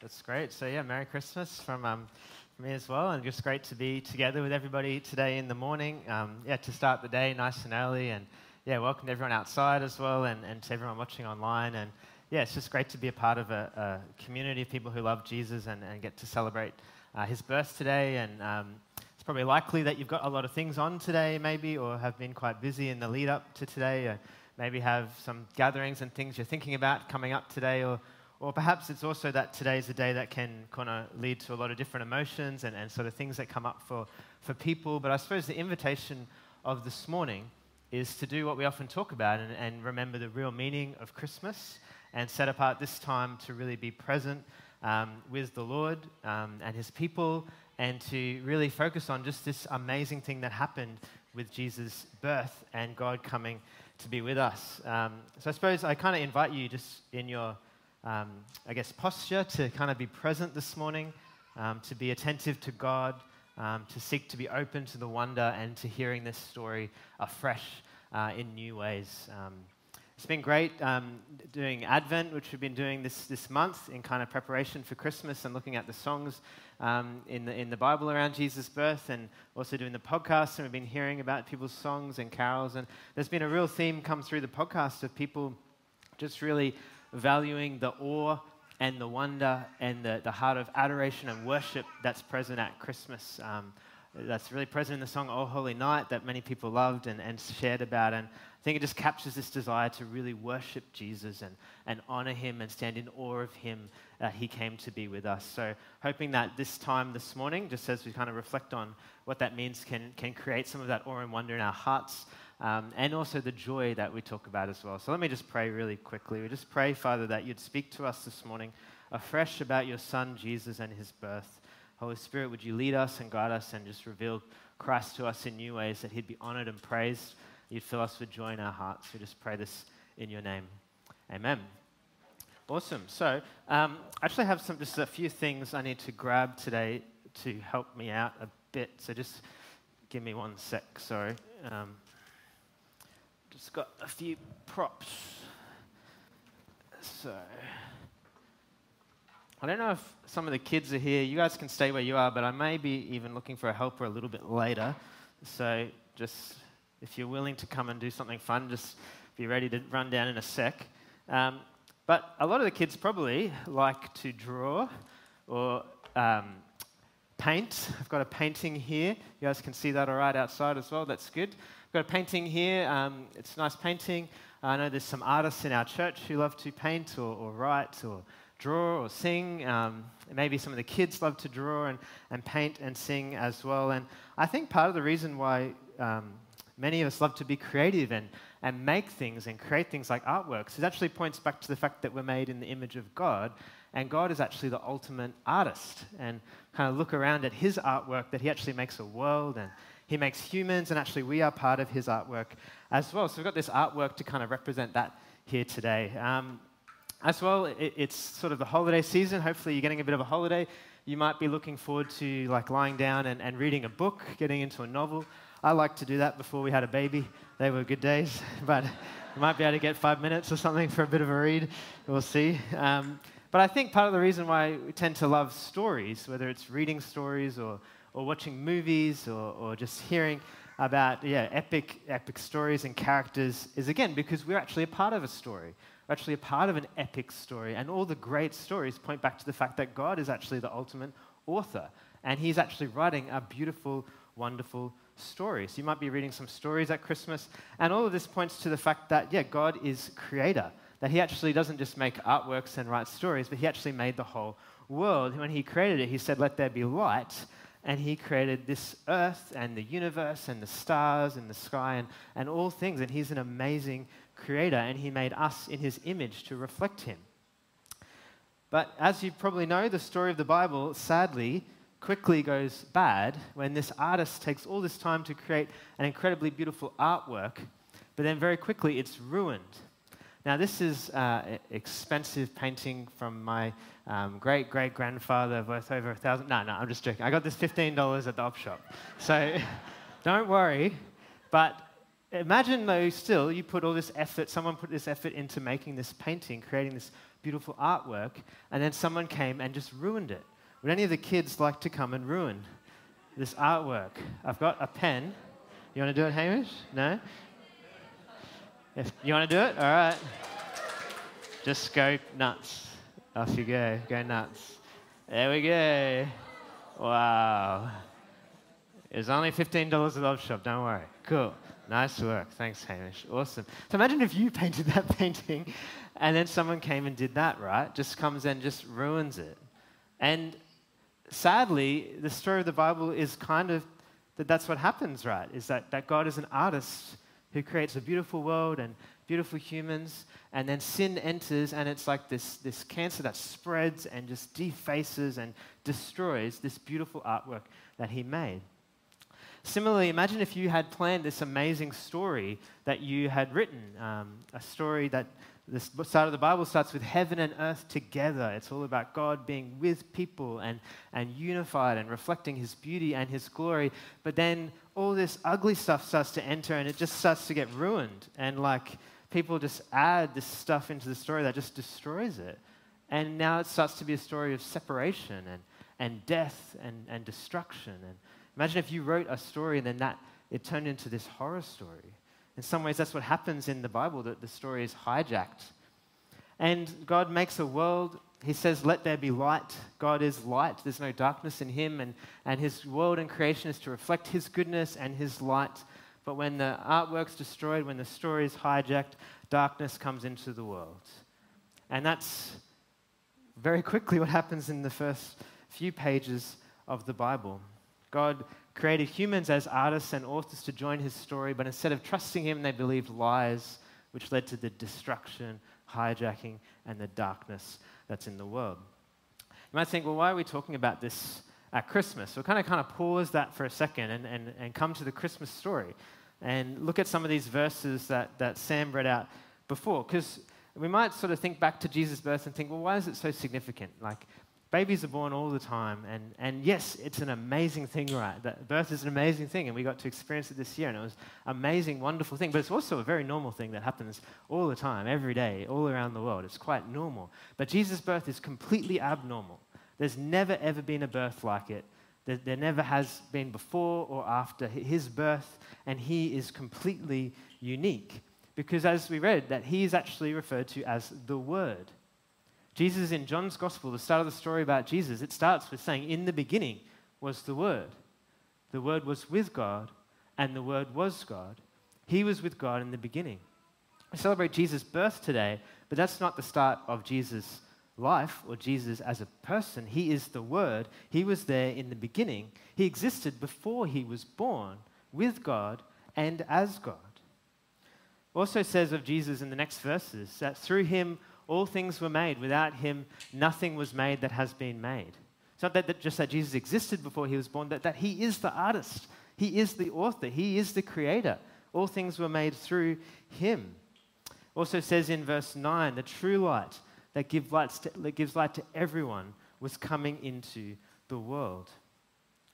That's great. So, yeah, Merry Christmas from, um, from me as well. And just great to be together with everybody today in the morning. Um, yeah, to start the day nice and early. And, yeah, welcome to everyone outside as well and, and to everyone watching online. And, yeah, it's just great to be a part of a, a community of people who love Jesus and, and get to celebrate uh, his birth today. And um, it's probably likely that you've got a lot of things on today, maybe, or have been quite busy in the lead up to today. Or maybe have some gatherings and things you're thinking about coming up today, or or perhaps it's also that today is a day that can kind of lead to a lot of different emotions and, and sort of things that come up for, for people. But I suppose the invitation of this morning is to do what we often talk about and, and remember the real meaning of Christmas and set apart this time to really be present um, with the Lord um, and his people and to really focus on just this amazing thing that happened with Jesus' birth and God coming to be with us. Um, so I suppose I kind of invite you just in your um, I guess, posture to kind of be present this morning, um, to be attentive to God, um, to seek to be open to the wonder and to hearing this story afresh uh, in new ways. Um, it's been great um, doing Advent, which we've been doing this, this month in kind of preparation for Christmas and looking at the songs um, in, the, in the Bible around Jesus' birth and also doing the podcast. And we've been hearing about people's songs and carols. And there's been a real theme come through the podcast of people just really valuing the awe and the wonder and the, the heart of adoration and worship that's present at Christmas. Um, that's really present in the song Oh Holy Night that many people loved and, and shared about. And I think it just captures this desire to really worship Jesus and, and honor him and stand in awe of him. Uh, he came to be with us. So, hoping that this time this morning, just as we kind of reflect on what that means, can, can create some of that awe and wonder in our hearts um, and also the joy that we talk about as well. So let me just pray really quickly. We just pray, Father, that you'd speak to us this morning afresh about your Son, Jesus, and his birth. Holy Spirit, would you lead us and guide us and just reveal Christ to us in new ways that he'd be honored and praised? You'd fill us with joy in our hearts. We just pray this in your name. Amen. Awesome. So, um, I actually have some, just a few things I need to grab today to help me out a bit. So, just give me one sec. Sorry. Um, just got a few props. So, I don't know if some of the kids are here. You guys can stay where you are, but I may be even looking for a helper a little bit later. So, just if you're willing to come and do something fun, just be ready to run down in a sec. Um, but a lot of the kids probably like to draw or um, paint. I've got a painting here. You guys can see that all right outside as well. That's good. We've got a painting here. Um, it's a nice painting. I know there's some artists in our church who love to paint or, or write or draw or sing. Um, maybe some of the kids love to draw and, and paint and sing as well. And I think part of the reason why um, many of us love to be creative and, and make things and create things like artworks it actually points back to the fact that we're made in the image of God. And God is actually the ultimate artist. And kind of look around at his artwork that he actually makes a world and he makes humans, and actually, we are part of his artwork as well. So we've got this artwork to kind of represent that here today. Um, as well, it, it's sort of the holiday season. Hopefully, you're getting a bit of a holiday. You might be looking forward to like lying down and, and reading a book, getting into a novel. I like to do that before we had a baby. They were good days, but you might be able to get five minutes or something for a bit of a read. We'll see. Um, but I think part of the reason why we tend to love stories, whether it's reading stories or or watching movies or, or just hearing about yeah, epic, epic stories and characters is again because we're actually a part of a story. We're actually a part of an epic story. And all the great stories point back to the fact that God is actually the ultimate author. And He's actually writing a beautiful, wonderful story. So you might be reading some stories at Christmas. And all of this points to the fact that, yeah, God is creator. That He actually doesn't just make artworks and write stories, but He actually made the whole world. When He created it, He said, Let there be light and he created this earth and the universe and the stars and the sky and, and all things. And he's an amazing creator, and he made us in his image to reflect him. But as you probably know, the story of the Bible, sadly, quickly goes bad when this artist takes all this time to create an incredibly beautiful artwork, but then very quickly it's ruined. Now, this is uh, expensive painting from my um, great great grandfather worth over a thousand. No, no, I'm just joking. I got this $15 at the op shop. So don't worry. But imagine, though, still, you put all this effort, someone put this effort into making this painting, creating this beautiful artwork, and then someone came and just ruined it. Would any of the kids like to come and ruin this artwork? I've got a pen. You want to do it, Hamish? No? If you want to do it? All right. Just go nuts. Off you go. Go nuts. There we go. Wow. It's only $15 at Love Shop, don't worry. Cool. Nice work. Thanks, Hamish. Awesome. So imagine if you painted that painting and then someone came and did that, right? Just comes and just ruins it. And sadly, the story of the Bible is kind of that that's what happens, right? Is that, that God is an artist who creates a beautiful world and beautiful humans, and then sin enters, and it's like this, this cancer that spreads and just defaces and destroys this beautiful artwork that He made. Similarly, imagine if you had planned this amazing story that you had written, um, a story that the start of the Bible starts with heaven and earth together. It's all about God being with people and, and unified and reflecting his beauty and his glory. But then all this ugly stuff starts to enter and it just starts to get ruined. And like people just add this stuff into the story that just destroys it. And now it starts to be a story of separation and, and death and, and destruction. And imagine if you wrote a story and then that it turned into this horror story. In some ways, that's what happens in the Bible, that the story is hijacked. And God makes a world. He says, Let there be light. God is light. There's no darkness in him. And, and his world and creation is to reflect his goodness and his light. But when the artwork's destroyed, when the story is hijacked, darkness comes into the world. And that's very quickly what happens in the first few pages of the Bible. God created humans as artists and authors to join his story, but instead of trusting him, they believed lies, which led to the destruction, hijacking, and the darkness that's in the world. You might think, well, why are we talking about this at Christmas? We'll kind of kind of pause that for a second and, and, and come to the Christmas story and look at some of these verses that, that Sam read out before. Because we might sort of think back to Jesus' birth and think, well, why is it so significant? Like, Babies are born all the time, and, and yes, it's an amazing thing, right? That birth is an amazing thing, and we got to experience it this year, and it was amazing, wonderful thing. But it's also a very normal thing that happens all the time, every day, all around the world. It's quite normal. But Jesus' birth is completely abnormal. There's never, ever been a birth like it. There, there never has been before or after his birth, and he is completely unique. Because as we read, that he is actually referred to as the Word. Jesus in John's Gospel, the start of the story about Jesus, it starts with saying, In the beginning was the Word. The Word was with God, and the Word was God. He was with God in the beginning. We celebrate Jesus' birth today, but that's not the start of Jesus' life or Jesus as a person. He is the Word. He was there in the beginning. He existed before he was born with God and as God. Also says of Jesus in the next verses that through him all things were made. Without him, nothing was made that has been made. It's not that, that just that Jesus existed before he was born, that, that he is the artist, he is the author, he is the creator. All things were made through him. Also says in verse 9, the true light that, give light to, that gives light to everyone was coming into the world.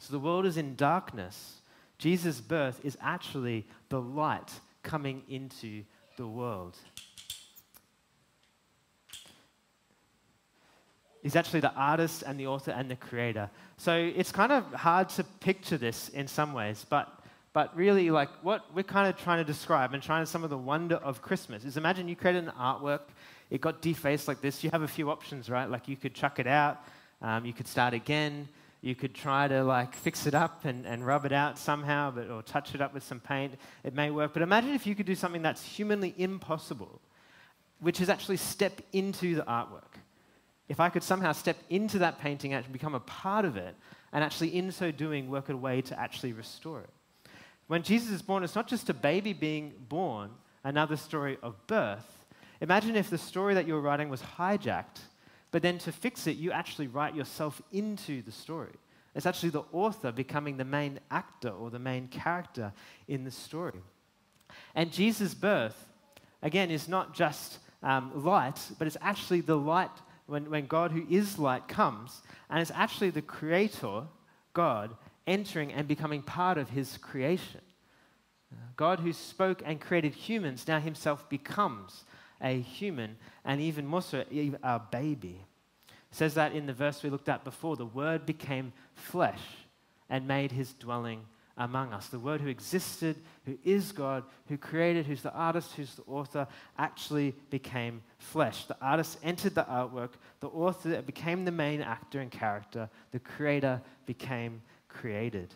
So the world is in darkness. Jesus' birth is actually the light coming into the world. He's actually the artist and the author and the creator. So it's kind of hard to picture this in some ways, but, but really, like what we're kind of trying to describe and trying to some of the wonder of Christmas is imagine you created an artwork, it got defaced like this. You have a few options, right? Like you could chuck it out, um, you could start again, you could try to like fix it up and, and rub it out somehow, but, or touch it up with some paint. It may work. But imagine if you could do something that's humanly impossible, which is actually step into the artwork if I could somehow step into that painting and become a part of it, and actually in so doing work a way to actually restore it. When Jesus is born, it's not just a baby being born, another story of birth. Imagine if the story that you're writing was hijacked, but then to fix it, you actually write yourself into the story. It's actually the author becoming the main actor or the main character in the story. And Jesus' birth, again, is not just um, light, but it's actually the light when, when God, who is light, comes, and it's actually the Creator, God, entering and becoming part of His creation. God, who spoke and created humans, now Himself becomes a human, and even more so, a baby. It says that in the verse we looked at before the Word became flesh and made his dwelling among us. The Word who existed, who is God, who created, who's the artist, who's the author, actually became flesh. The artist entered the artwork, the author became the main actor and character, the creator became created.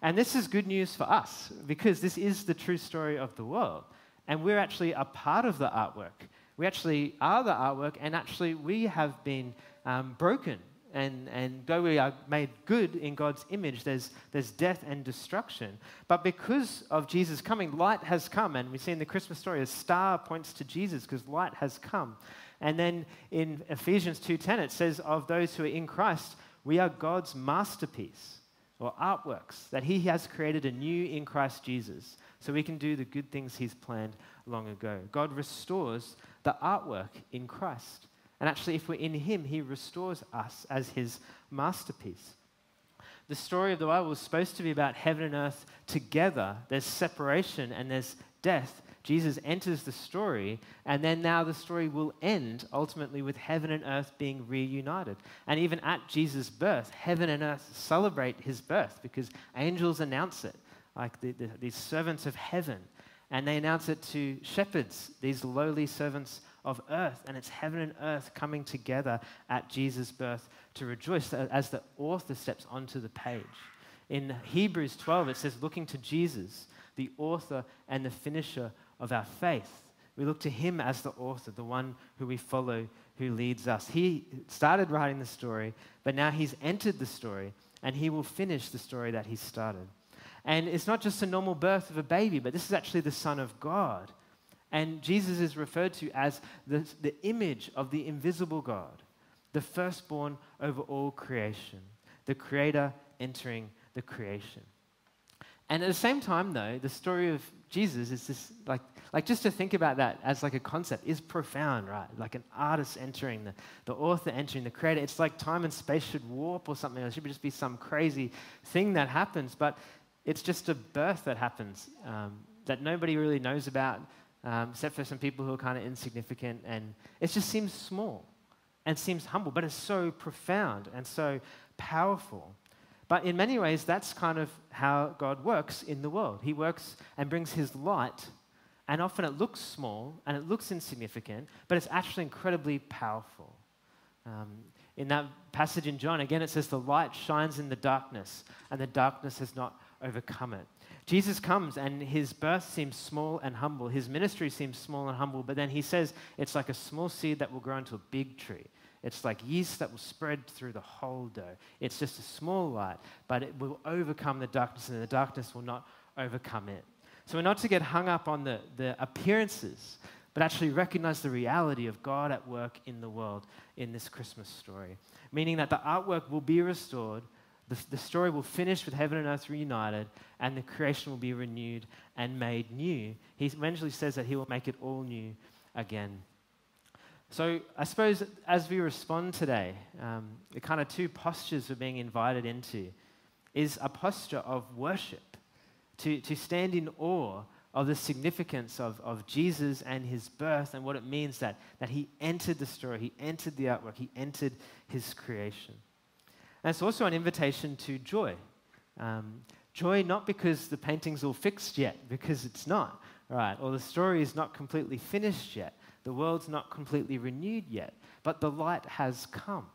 And this is good news for us because this is the true story of the world. And we're actually a part of the artwork. We actually are the artwork, and actually, we have been um, broken and, and though we are made good in God's image, there's, there's death and destruction. But because of Jesus coming, light has come. And we see in the Christmas story, a star points to Jesus because light has come. And then in Ephesians 2.10, it says, of those who are in Christ, we are God's masterpiece or artworks, that he has created anew in Christ Jesus so we can do the good things he's planned long ago. God restores the artwork in Christ. And actually, if we're in Him, He restores us as His masterpiece. The story of the Bible is supposed to be about heaven and earth together. There's separation and there's death. Jesus enters the story, and then now the story will end ultimately with heaven and earth being reunited. And even at Jesus' birth, heaven and earth celebrate his birth because angels announce it, like the, the, these servants of heaven. And they announce it to shepherds, these lowly servants of earth, and it's heaven and earth coming together at Jesus' birth to rejoice as the author steps onto the page. In Hebrews 12, it says, looking to Jesus, the author and the finisher of our faith. We look to him as the author, the one who we follow, who leads us. He started writing the story, but now he's entered the story, and he will finish the story that he started. And it's not just a normal birth of a baby, but this is actually the Son of God and Jesus is referred to as the, the image of the invisible God, the firstborn over all creation, the creator entering the creation. And at the same time, though, the story of Jesus is this like, like just to think about that as like a concept is profound, right? Like an artist entering, the, the author entering, the creator. It's like time and space should warp or something. It should just be some crazy thing that happens, but it's just a birth that happens um, that nobody really knows about um, except for some people who are kind of insignificant. And it just seems small and seems humble, but it's so profound and so powerful. But in many ways, that's kind of how God works in the world. He works and brings his light, and often it looks small and it looks insignificant, but it's actually incredibly powerful. Um, in that passage in John, again, it says, The light shines in the darkness, and the darkness has not overcome it. Jesus comes and his birth seems small and humble. His ministry seems small and humble, but then he says it's like a small seed that will grow into a big tree. It's like yeast that will spread through the whole dough. It's just a small light, but it will overcome the darkness, and the darkness will not overcome it. So we're not to get hung up on the, the appearances, but actually recognize the reality of God at work in the world in this Christmas story. Meaning that the artwork will be restored, the, the story will finish with heaven and earth reunited, and the creation will be renewed and made new. He eventually says that he will make it all new again. So, I suppose as we respond today, um, the kind of two postures we're being invited into is a posture of worship, to, to stand in awe of the significance of, of Jesus and his birth and what it means that, that he entered the story, he entered the artwork, he entered his creation. And it's also an invitation to joy. Um, joy not because the painting's all fixed yet, because it's not, right? Or the story is not completely finished yet. The world's not completely renewed yet. But the light has come.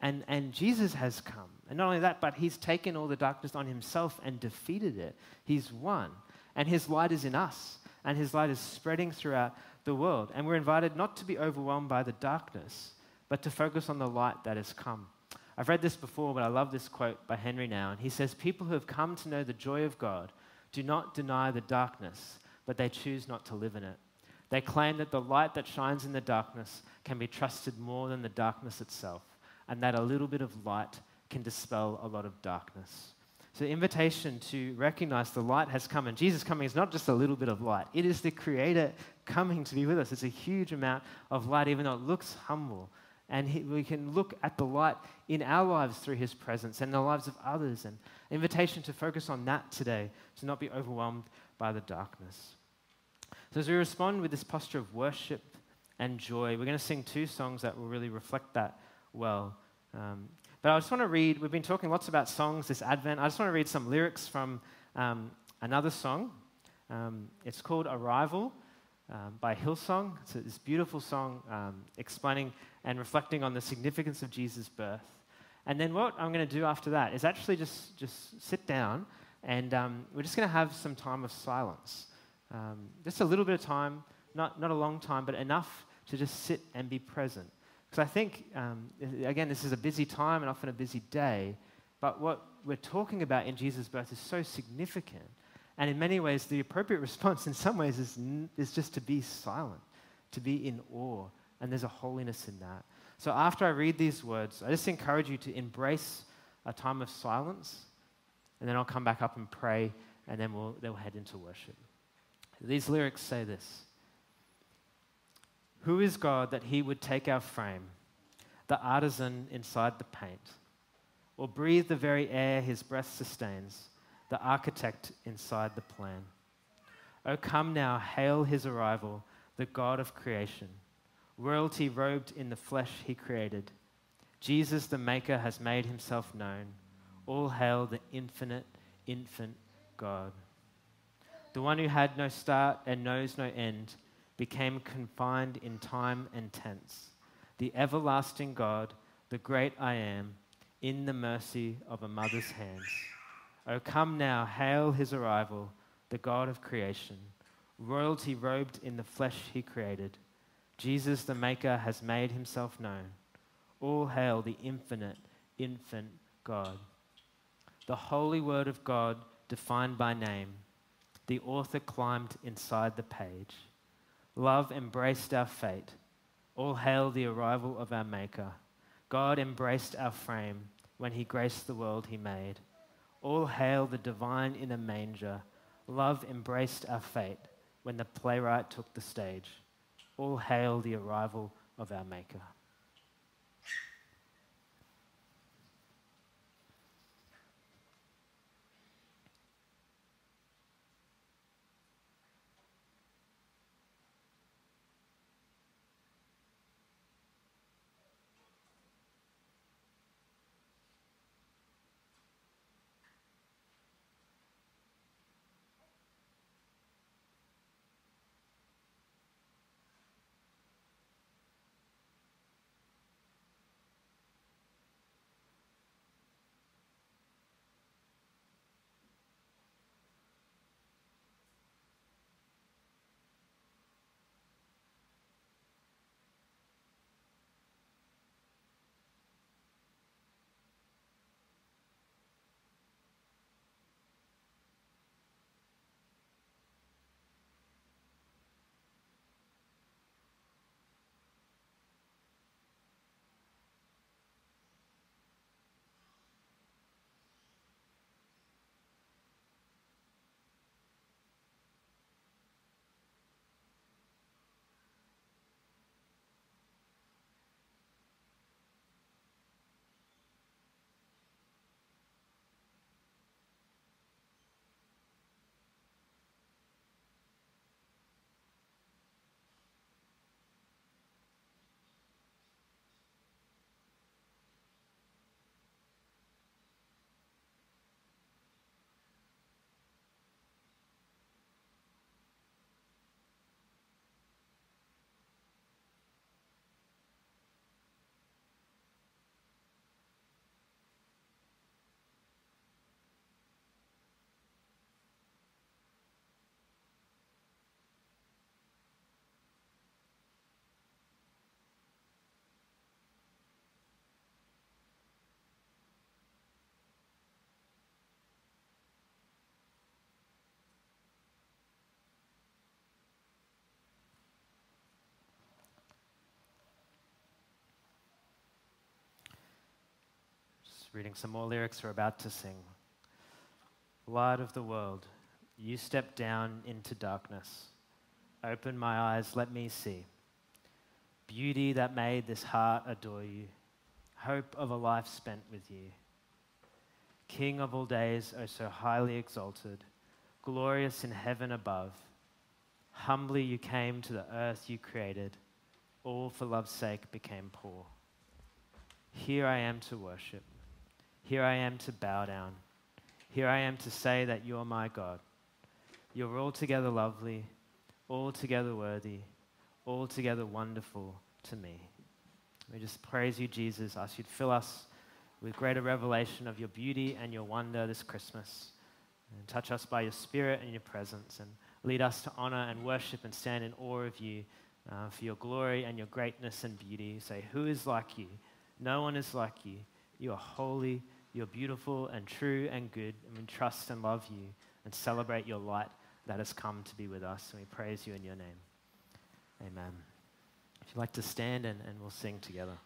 And, and Jesus has come. And not only that, but he's taken all the darkness on himself and defeated it. He's won. And his light is in us. And his light is spreading throughout the world. And we're invited not to be overwhelmed by the darkness, but to focus on the light that has come. I've read this before, but I love this quote by Henri Nouwen. And He says, People who have come to know the joy of God do not deny the darkness, but they choose not to live in it. They claim that the light that shines in the darkness can be trusted more than the darkness itself, and that a little bit of light can dispel a lot of darkness. So, the invitation to recognize the light has come, and Jesus coming is not just a little bit of light, it is the Creator coming to be with us. It's a huge amount of light, even though it looks humble and he, we can look at the light in our lives through his presence and the lives of others. And invitation to focus on that today, to not be overwhelmed by the darkness. So, as we respond with this posture of worship and joy. We're going to sing two songs that will really reflect that well. Um, but I just want to read, we've been talking lots about songs this Advent. I just want to read some lyrics from um, another song. Um, it's called Arrival um, by Hillsong. It's this beautiful song um, explaining and reflecting on the significance of Jesus' birth. And then what I'm going to do after that is actually just, just sit down and um, we're just going to have some time of silence. Um, just a little bit of time, not, not a long time, but enough to just sit and be present. Because I think, um, again, this is a busy time and often a busy day, but what we're talking about in Jesus' birth is so significant. And in many ways, the appropriate response, in some ways, is, is just to be silent, to be in awe. And there's a holiness in that. So after I read these words, I just encourage you to embrace a time of silence, and then I'll come back up and pray, and then we'll, then we'll head into worship. These lyrics say this Who is God that he would take our frame, the artisan inside the paint, or breathe the very air his breath sustains, the architect inside the plan? Oh, come now, hail his arrival, the God of creation. Royalty robed in the flesh he created. Jesus the Maker has made himself known. All hail the infinite, infant God. The one who had no start and knows no end became confined in time and tense. The everlasting God, the great I am, in the mercy of a mother's hands. Oh, come now, hail his arrival, the God of creation. Royalty robed in the flesh he created. Jesus, the Maker, has made himself known. All hail the infinite, infant God. The holy word of God, defined by name the author climbed inside the page. Love embraced our fate. All hail the arrival of our Maker. God embraced our frame when he graced the world he made. All hail the divine in a manger. Love embraced our fate when the playwright took the stage. All hail the arrival of our Maker. Reading some more lyrics we're about to sing. Light of the world, you step down into darkness. Open my eyes, let me see. Beauty that made this heart adore you. Hope of a life spent with you. King of all days, oh so highly exalted, glorious in heaven above. Humbly you came to the earth you created. all for love's sake became poor. Here I am to worship. Here I am to bow down. Here I am to say that you're my God. You're altogether lovely, altogether worthy, altogether wonderful to me. We just praise you, Jesus. Ask you to fill us with greater revelation of your beauty and your wonder this Christmas. And touch us by your spirit and your presence and lead us to honor and worship and stand in awe of you uh, for your glory and your greatness and beauty. Say, Who is like you? No one is like you. You are holy, you're beautiful and true and good, and we trust and love you and celebrate your light that has come to be with us. And we praise you in your name. Amen. If you'd like to stand and, and we'll sing together.